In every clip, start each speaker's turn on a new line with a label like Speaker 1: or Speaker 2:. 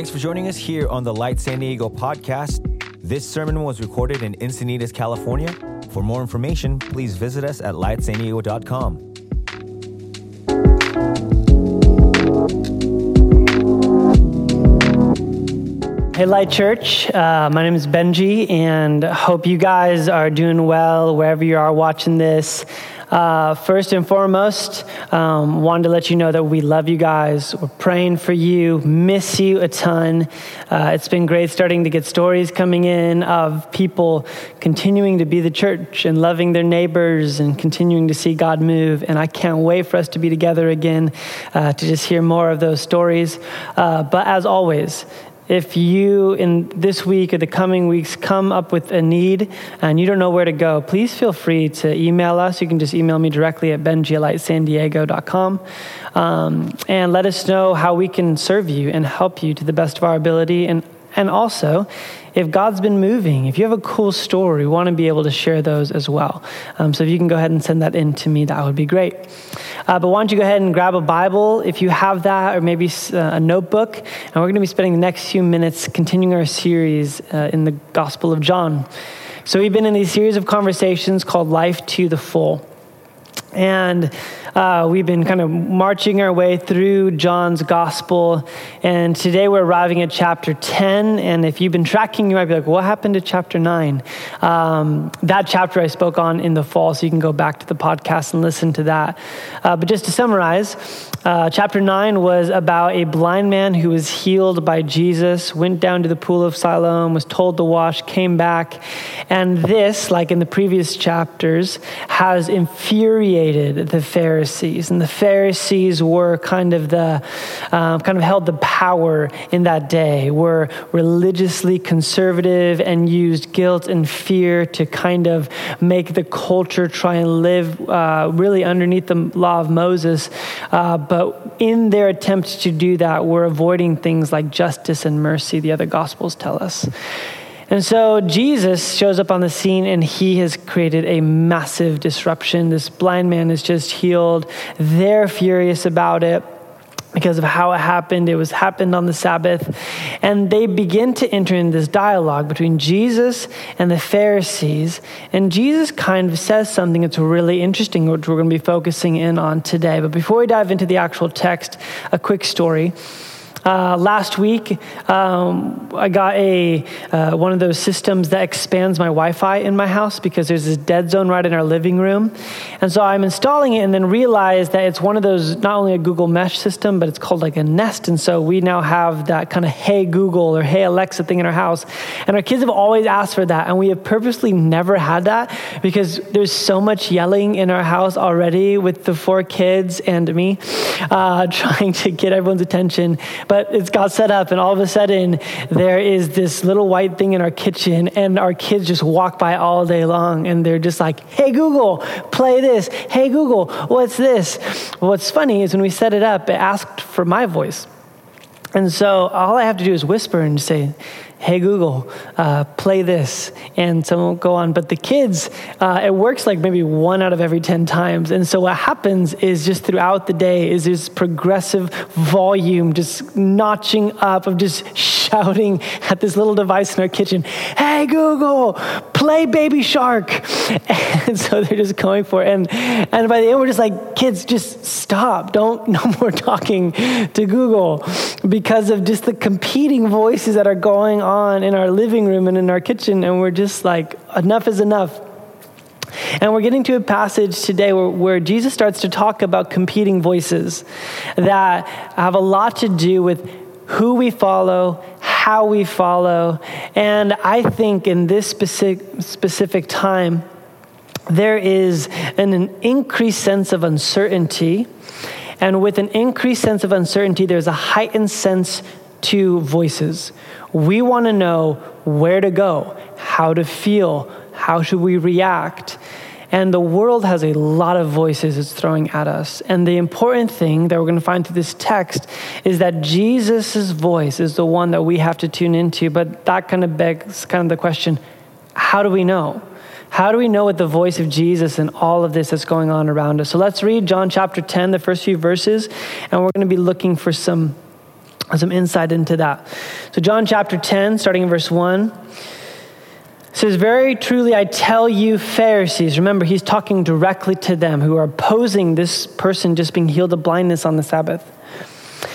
Speaker 1: Thanks for joining us here on the Light San Diego podcast. This sermon was recorded in Encinitas, California. For more information, please visit us at lightsandiego.com.
Speaker 2: Hey, Light Church. Uh, my name is Benji, and hope you guys are doing well wherever you are watching this. Uh, first and foremost, um, wanted to let you know that we love you guys. We're praying for you, miss you a ton. Uh, it's been great starting to get stories coming in of people continuing to be the church and loving their neighbors and continuing to see God move. And I can't wait for us to be together again uh, to just hear more of those stories. Uh, but as always, if you in this week or the coming weeks come up with a need and you don't know where to go, please feel free to email us. You can just email me directly at benji um, and let us know how we can serve you and help you to the best of our ability. And, and also, if God's been moving, if you have a cool story, we want to be able to share those as well. Um, so if you can go ahead and send that in to me, that would be great. Uh, but why don't you go ahead and grab a Bible if you have that, or maybe uh, a notebook. And we're going to be spending the next few minutes continuing our series uh, in the Gospel of John. So we've been in these series of conversations called Life to the Full. And uh, we've been kind of marching our way through John's gospel, and today we're arriving at chapter 10. And if you've been tracking, you might be like, what happened to chapter 9? Um, that chapter I spoke on in the fall, so you can go back to the podcast and listen to that. Uh, but just to summarize, uh, chapter 9 was about a blind man who was healed by Jesus, went down to the pool of Siloam, was told to wash, came back. And this, like in the previous chapters, has infuriated the Pharisees and the Pharisees were kind of the um, kind of held the power in that day. Were religiously conservative and used guilt and fear to kind of make the culture try and live uh, really underneath the law of Moses. Uh, but in their attempt to do that, we're avoiding things like justice and mercy. The other gospels tell us. And so Jesus shows up on the scene and he has created a massive disruption. This blind man is just healed. They're furious about it because of how it happened. It was happened on the Sabbath. And they begin to enter in this dialogue between Jesus and the Pharisees. And Jesus kind of says something that's really interesting, which we're going to be focusing in on today. But before we dive into the actual text, a quick story. Uh, last week, um, I got a uh, one of those systems that expands my Wi-Fi in my house because there's this dead zone right in our living room, and so I'm installing it and then realized that it's one of those not only a Google Mesh system, but it's called like a Nest, and so we now have that kind of Hey Google or Hey Alexa thing in our house, and our kids have always asked for that, and we have purposely never had that because there's so much yelling in our house already with the four kids and me uh, trying to get everyone's attention but it's got set up, and all of a sudden, there is this little white thing in our kitchen, and our kids just walk by all day long, and they're just like, hey, Google, play this. Hey, Google, what's this? What's funny is when we set it up, it asked for my voice. And so all I have to do is whisper and say, hey google uh, play this and someone will go on. But the kids uh, it works like maybe one out of every 10 times. And so what happens is just throughout the day is this progressive volume just notching up of just shouting at this little device in our kitchen hey google play baby shark. And so they're just going for it. And, and by the end we're just like kids just stop. Don't no more talking to google because of just the competing voices that are going on on in our living room and in our kitchen, and we're just like, enough is enough. And we're getting to a passage today where, where, Jesus starts to talk about competing voices that have a lot to do with who we follow, how we follow. And I think in this specific, specific time, there is an, an increased sense of uncertainty. And with an increased sense of uncertainty, there's a heightened sense to voices. We want to know where to go, how to feel, how should we react. And the world has a lot of voices it's throwing at us. And the important thing that we're going to find through this text is that Jesus' voice is the one that we have to tune into. But that kind of begs kind of the question how do we know? How do we know what the voice of Jesus and all of this that's going on around us? So let's read John chapter 10, the first few verses, and we're going to be looking for some some insight into that. So, John chapter 10, starting in verse 1 says, Very truly I tell you, Pharisees, remember, he's talking directly to them who are opposing this person just being healed of blindness on the Sabbath.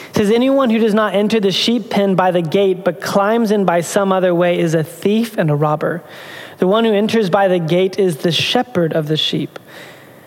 Speaker 2: It says, Anyone who does not enter the sheep pen by the gate, but climbs in by some other way, is a thief and a robber. The one who enters by the gate is the shepherd of the sheep.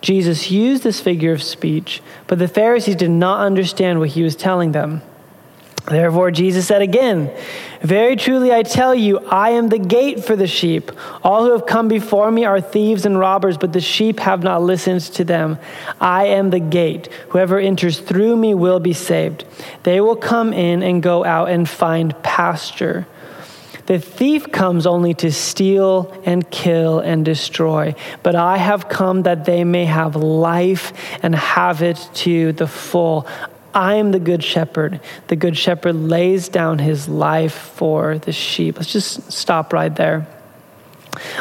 Speaker 2: Jesus used this figure of speech, but the Pharisees did not understand what he was telling them. Therefore, Jesus said again, Very truly I tell you, I am the gate for the sheep. All who have come before me are thieves and robbers, but the sheep have not listened to them. I am the gate. Whoever enters through me will be saved. They will come in and go out and find pasture. The thief comes only to steal and kill and destroy, but I have come that they may have life and have it to the full. I am the good shepherd. The good shepherd lays down his life for the sheep. Let's just stop right there.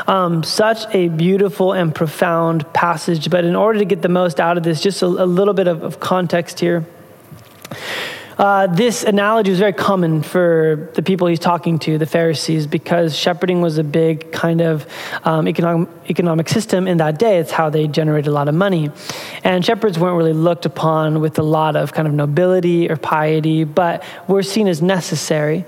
Speaker 2: Um, such a beautiful and profound passage, but in order to get the most out of this, just a, a little bit of, of context here. Uh, this analogy was very common for the people he's talking to, the Pharisees, because shepherding was a big kind of um, economic, economic system in that day. It's how they generated a lot of money. And shepherds weren't really looked upon with a lot of kind of nobility or piety, but were seen as necessary.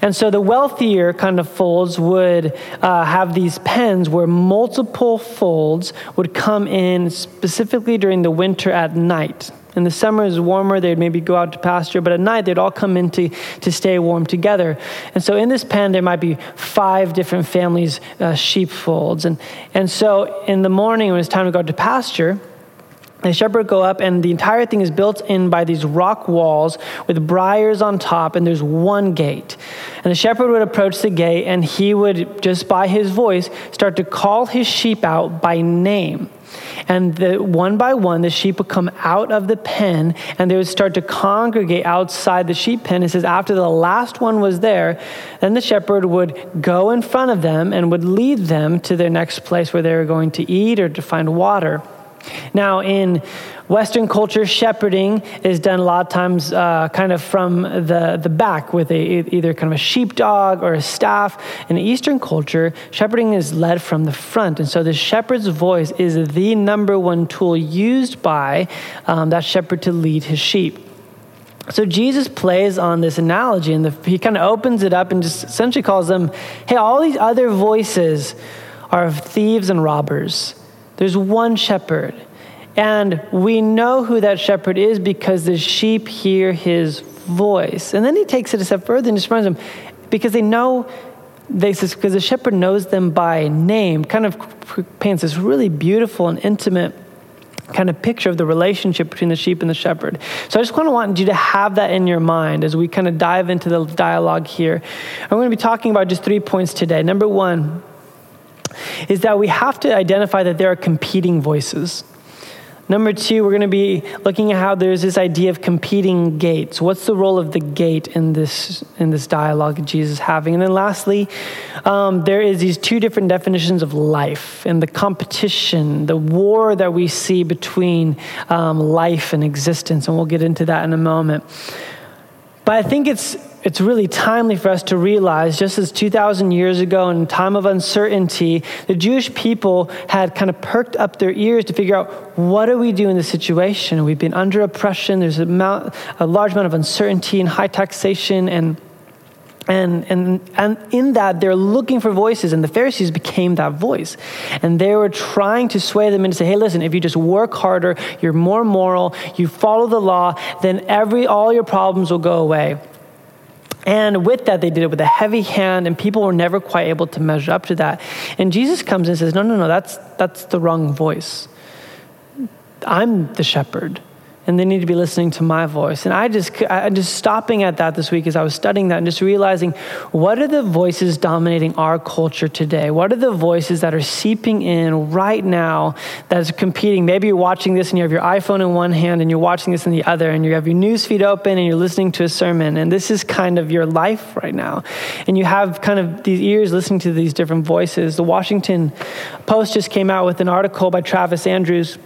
Speaker 2: And so the wealthier kind of folds would uh, have these pens where multiple folds would come in specifically during the winter at night. In the summer, it's warmer. They'd maybe go out to pasture, but at night, they'd all come in to, to stay warm together. And so in this pen, there might be five different families' uh, sheepfolds. And, and so in the morning, when it's time to go out to pasture, the shepherd go up and the entire thing is built in by these rock walls with briars on top and there's one gate and the shepherd would approach the gate and he would just by his voice start to call his sheep out by name and the, one by one, the sheep would come out of the pen and they would start to congregate outside the sheep pen. It says, after the last one was there, then the shepherd would go in front of them and would lead them to their next place where they were going to eat or to find water. Now, in Western culture, shepherding is done a lot of times uh, kind of from the, the back with a, either kind of a sheepdog or a staff. In Eastern culture, shepherding is led from the front. And so the shepherd's voice is the number one tool used by um, that shepherd to lead his sheep. So Jesus plays on this analogy and the, he kind of opens it up and just essentially calls them, hey, all these other voices are thieves and robbers. There's one shepherd. And we know who that shepherd is because the sheep hear his voice. And then he takes it a step further and just reminds them because they know they because the shepherd knows them by name, kind of paints this really beautiful and intimate kind of picture of the relationship between the sheep and the shepherd. So I just kind of want you to have that in your mind as we kind of dive into the dialogue here. I'm going to be talking about just three points today. Number one, is that we have to identify that there are competing voices. Number two, we're going to be looking at how there's this idea of competing gates. What's the role of the gate in this in this dialogue Jesus having? And then lastly, um, there is these two different definitions of life and the competition, the war that we see between um, life and existence, and we'll get into that in a moment. But I think it's it's really timely for us to realize just as 2,000 years ago, in a time of uncertainty, the Jewish people had kind of perked up their ears to figure out what do we do in this situation? We've been under oppression, there's a, amount, a large amount of uncertainty and high taxation and and, and, and in that, they're looking for voices, and the Pharisees became that voice. And they were trying to sway them into say, hey, listen, if you just work harder, you're more moral, you follow the law, then every, all your problems will go away. And with that, they did it with a heavy hand, and people were never quite able to measure up to that. And Jesus comes and says, No, no, no, that's, that's the wrong voice. I'm the shepherd. And they need to be listening to my voice. And I just, I just stopping at that this week as I was studying that and just realizing what are the voices dominating our culture today? What are the voices that are seeping in right now that's competing? Maybe you're watching this and you have your iPhone in one hand and you're watching this in the other, and you have your news feed open and you're listening to a sermon, and this is kind of your life right now. And you have kind of these ears listening to these different voices. The Washington Post just came out with an article by Travis Andrews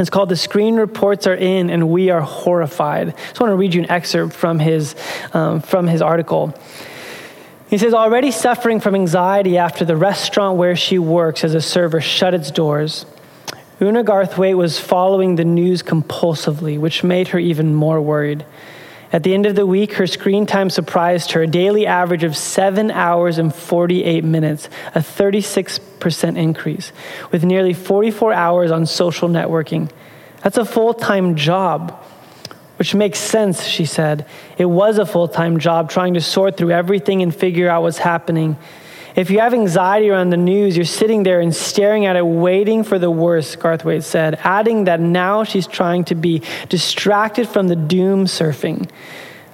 Speaker 2: it's called The Screen Reports Are In and We Are Horrified. I just want to read you an excerpt from his, um, from his article. He says, already suffering from anxiety after the restaurant where she works as a server shut its doors, Una Garthwaite was following the news compulsively, which made her even more worried. At the end of the week, her screen time surprised her a daily average of seven hours and 48 minutes, a 36% increase, with nearly 44 hours on social networking. That's a full time job, which makes sense, she said. It was a full time job trying to sort through everything and figure out what's happening. If you have anxiety around the news, you're sitting there and staring at it, waiting for the worst, Garthwaite said, adding that now she's trying to be distracted from the doom surfing.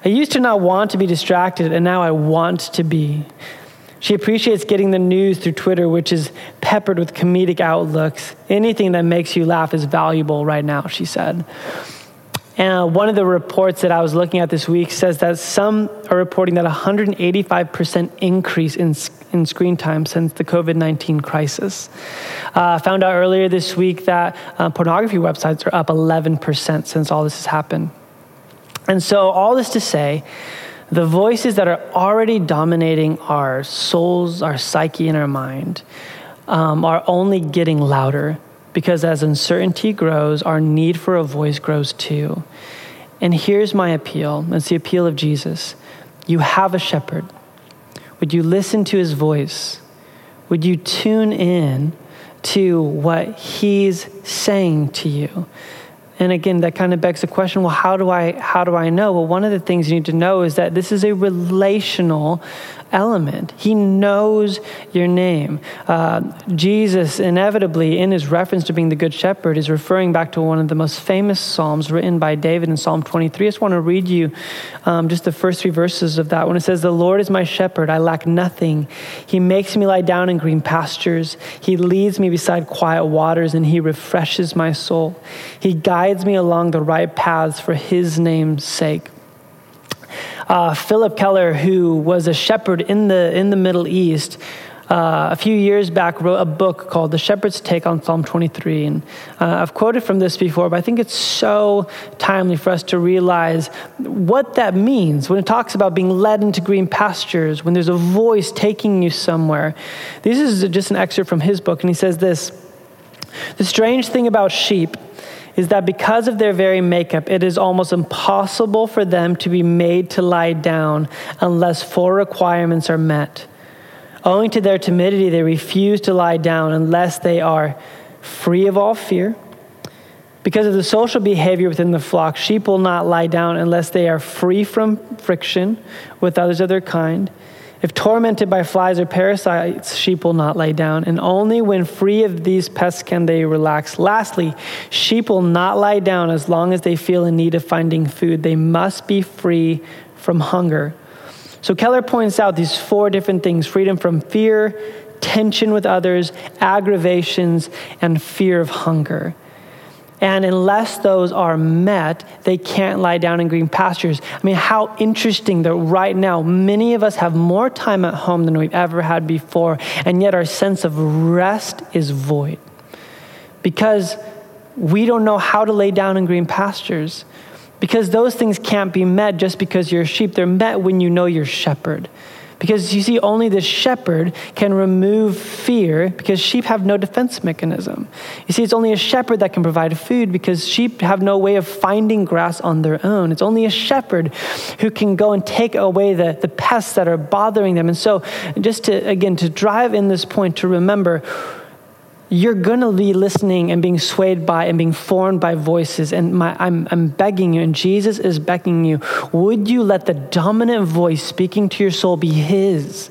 Speaker 2: I used to not want to be distracted, and now I want to be. She appreciates getting the news through Twitter, which is peppered with comedic outlooks. Anything that makes you laugh is valuable right now, she said. And one of the reports that I was looking at this week says that some are reporting that 185% increase in, in screen time since the COVID 19 crisis. Uh, found out earlier this week that uh, pornography websites are up 11% since all this has happened. And so, all this to say, the voices that are already dominating our souls, our psyche, and our mind um, are only getting louder because as uncertainty grows, our need for a voice grows too. And here's my appeal it's the appeal of Jesus. You have a shepherd. Would you listen to his voice? Would you tune in to what he's saying to you? And again, that kind of begs the question, well, how do I how do I know? Well, one of the things you need to know is that this is a relational element. He knows your name. Uh, Jesus, inevitably, in his reference to being the Good Shepherd, is referring back to one of the most famous Psalms written by David in Psalm 23. I just want to read you um, just the first three verses of that when it says, The Lord is my shepherd, I lack nothing. He makes me lie down in green pastures, He leads me beside quiet waters, and He refreshes my soul. He guides me along the right paths for His name's sake. Uh, Phillip Keller, who was a shepherd in the, in the Middle East, uh, a few years back wrote a book called The Shepherd's Take on Psalm 23. And uh, I've quoted from this before, but I think it's so timely for us to realize what that means when it talks about being led into green pastures, when there's a voice taking you somewhere. This is just an excerpt from his book, and he says this The strange thing about sheep is that because of their very makeup, it is almost impossible for them to be made to lie down unless four requirements are met. Owing to their timidity, they refuse to lie down unless they are free of all fear. Because of the social behavior within the flock, sheep will not lie down unless they are free from friction with others of their kind if tormented by flies or parasites, sheep will not lay down, and only when free of these pests can they relax. Lastly, sheep will not lie down as long as they feel in need of finding food. They must be free from hunger. So Keller points out these four different things freedom from fear, tension with others, aggravations, and fear of hunger. And unless those are met, they can't lie down in green pastures. I mean, how interesting that right now many of us have more time at home than we've ever had before, and yet our sense of rest is void. Because we don't know how to lay down in green pastures. Because those things can't be met just because you're a sheep. They're met when you know you're shepherd. Because you see, only the shepherd can remove fear because sheep have no defense mechanism. You see, it's only a shepherd that can provide food because sheep have no way of finding grass on their own. It's only a shepherd who can go and take away the, the pests that are bothering them. And so, just to, again, to drive in this point, to remember, you're going to be listening and being swayed by and being formed by voices. And my, I'm, I'm begging you, and Jesus is begging you, would you let the dominant voice speaking to your soul be His?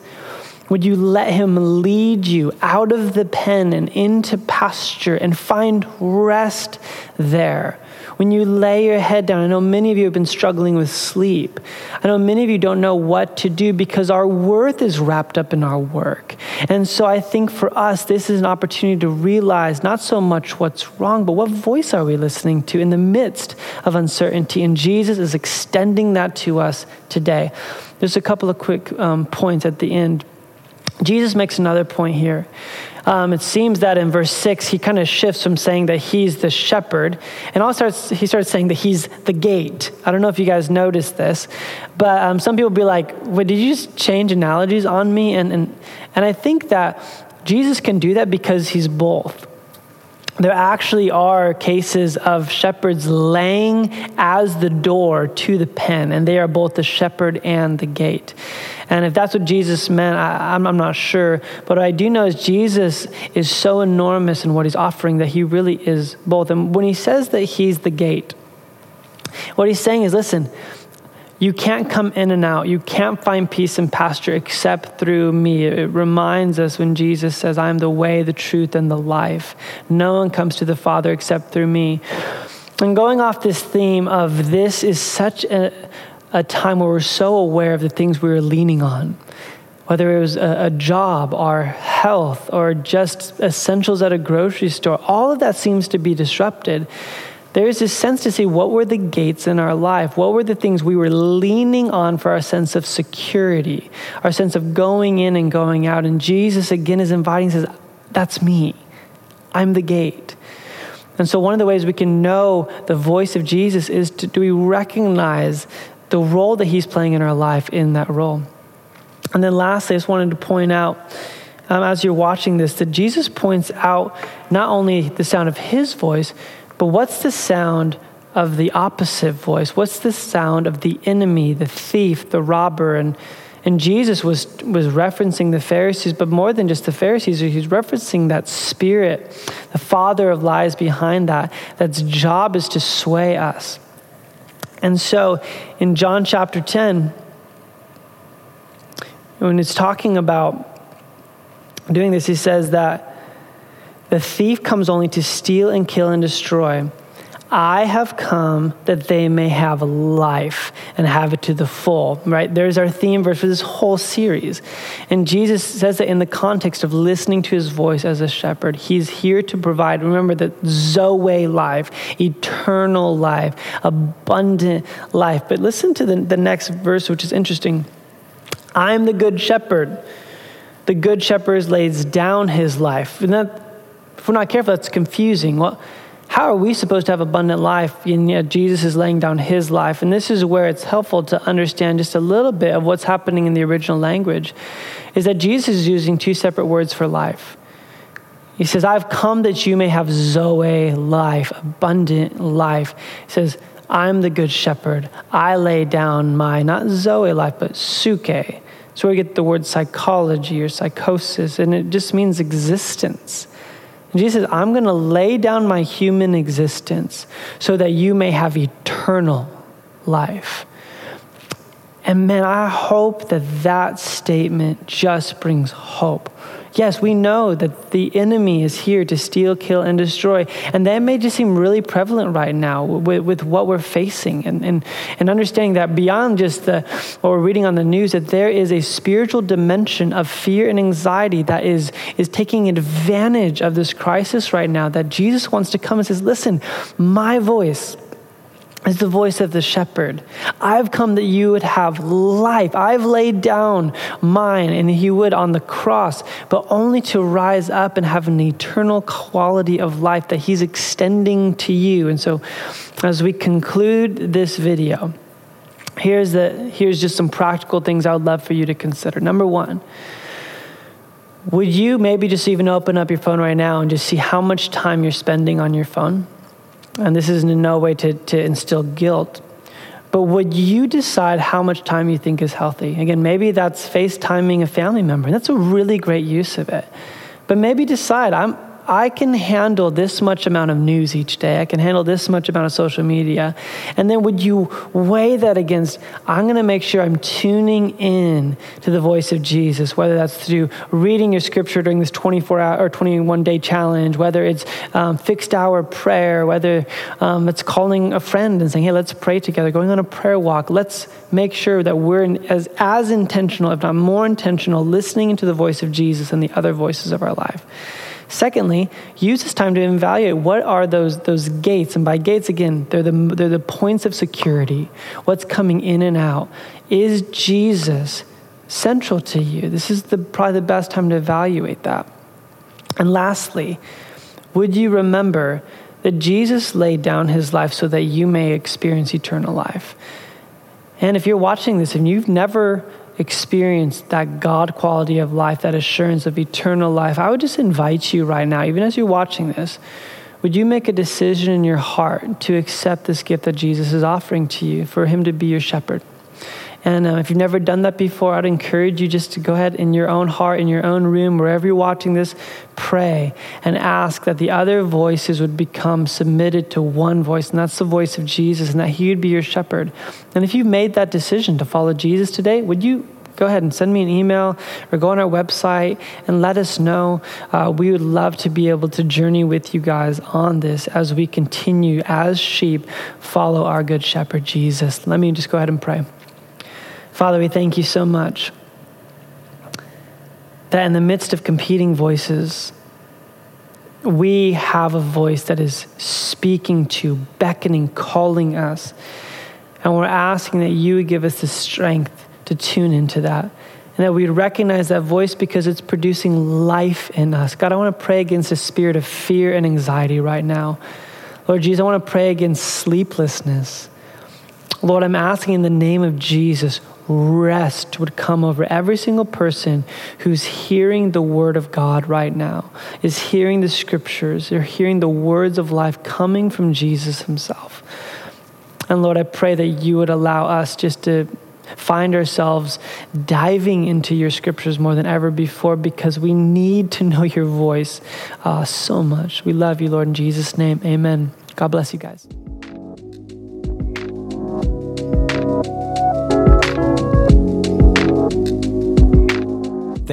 Speaker 2: Would you let Him lead you out of the pen and into pasture and find rest there? when you lay your head down. I know many of you have been struggling with sleep. I know many of you don't know what to do because our worth is wrapped up in our work. And so I think for us, this is an opportunity to realize not so much what's wrong, but what voice are we listening to in the midst of uncertainty. And Jesus is extending that to us today. There's a couple of quick um, points at the end. Jesus makes another point here. Um, it seems that in verse 6, he kind of shifts from saying that he's the shepherd, and all starts, he starts saying that he's the gate. I don't know if you guys noticed this, but um, some people be like, Wait, did you just change analogies on me? And, and, and I think that Jesus can do that because he's both there actually are cases of shepherds laying as the door to the pen, and they are both the shepherd and the gate. And if that's what Jesus meant, I, am not sure. But I do know is Jesus is so enormous in what he's offering that he really is both. And when he says that he's the gate, what he's saying is listen, you can't come in and out. You can't find peace and pasture except through me. It reminds us when Jesus says, I am the way, the truth, and the life. No one comes to the Father except through me. And going off this theme of this is such a, a time where we're so aware of the things we were leaning on, whether it was a, a job, our health, or just essentials at a grocery store, all of that seems to be disrupted there is this sense to see what were the gates in our life? What were the things we were leaning on for our sense of security, our sense of going in and going out? And Jesus again is inviting, says, That's me. I'm the gate. And so, one of the ways we can know the voice of Jesus is to do we recognize the role that he's playing in our life in that role. And then, lastly, I just wanted to point out um, as you're watching this that Jesus points out not only the sound of his voice, but what's the sound of the opposite voice? What's the sound of the enemy, the thief, the robber? And, and Jesus was, was referencing the Pharisees, but more than just the Pharisees, he's referencing that spirit, the father of lies behind that, that's job is to sway us. And so in John chapter 10, when it's talking about doing this, he says that the thief comes only to steal and kill and destroy. I have come that they may have life and have it to the full, right? There's our theme verse for this whole series. And Jesus says that in the context of listening to his voice as a shepherd. He's here to provide, remember, that Zoe life, eternal life, abundant life. But listen to the, the next verse, which is interesting. I'm the good shepherd. The good shepherd lays down his life. Isn't that if we're not careful, that's confusing. Well, how are we supposed to have abundant life? And yet Jesus is laying down his life. And this is where it's helpful to understand just a little bit of what's happening in the original language, is that Jesus is using two separate words for life. He says, I've come that you may have Zoe life, abundant life. He says, I'm the good shepherd. I lay down my, not Zoe life, but suke. So we get the word psychology or psychosis, and it just means existence. Jesus says, I'm going to lay down my human existence so that you may have eternal life. And man, I hope that that statement just brings hope. Yes, we know that the enemy is here to steal, kill, and destroy. And that may just seem really prevalent right now with, with what we're facing and, and, and understanding that beyond just the, what we're reading on the news, that there is a spiritual dimension of fear and anxiety that is, is taking advantage of this crisis right now. That Jesus wants to come and says, listen, my voice is the voice of the shepherd. I've come that you would have life. I've laid down mine, and he would on the cross, but only to rise up and have an eternal quality of life that he's extending to you. And so, as we conclude this video, here's, the, here's just some practical things I would love for you to consider. Number one, would you maybe just even open up your phone right now and just see how much time you're spending on your phone? And this is in no way to, to instill guilt, but would you decide how much time you think is healthy? Again, maybe that's FaceTiming a family member. That's a really great use of it. But maybe decide, I'm, I can handle this much amount of news each day. I can handle this much amount of social media. And then would you weigh that against, I'm going to make sure I'm tuning in to the voice of Jesus, whether that's through reading your scripture during this 24 hour or 21 day challenge, whether it's um, fixed hour prayer, whether um, it's calling a friend and saying, hey, let's pray together, going on a prayer walk. Let's make sure that we're as, as intentional, if not more intentional, listening into the voice of Jesus and the other voices of our life. Secondly, use this time to evaluate what are those, those gates. And by gates, again, they're the, they're the points of security. What's coming in and out? Is Jesus central to you? This is the, probably the best time to evaluate that. And lastly, would you remember that Jesus laid down his life so that you may experience eternal life? And if you're watching this and you've never experience that God quality of life, that assurance of eternal life, I would just invite you right now, even as you're watching this, would you make a decision in your heart to accept this gift that Jesus is offering to you for Him to be your shepherd? And uh, if you've never done that before, I'd encourage you just to go ahead in your own heart, in your own room, wherever you're watching this, pray and ask that the other voices would become submitted to one voice, and that's the voice of Jesus, and that He would be your shepherd. And if you've made that decision to follow Jesus today, would you go ahead and send me an email or go on our website and let us know. Uh, we would love to be able to journey with you guys on this as we continue as sheep follow our good shepherd Jesus. Let me just go ahead and pray. Father, we thank you so much that in the midst of competing voices, we have a voice that is speaking to, beckoning, calling us. And we're asking that you would give us the strength to tune into that. And that we recognize that voice because it's producing life in us. God, I want to pray against the spirit of fear and anxiety right now. Lord Jesus, I want to pray against sleeplessness. Lord, I'm asking in the name of Jesus, rest would come over every single person who's hearing the word of God right now, is hearing the scriptures, they're hearing the words of life coming from Jesus himself. And Lord, I pray that you would allow us just to find ourselves diving into your scriptures more than ever before because we need to know your voice uh, so much. We love you, Lord, in Jesus' name. Amen. God bless you guys.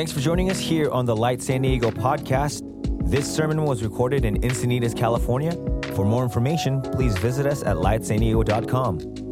Speaker 1: Thanks for joining us here on the Light San Diego podcast. This sermon was recorded in Encinitas, California. For more information, please visit us at lightsandiego.com.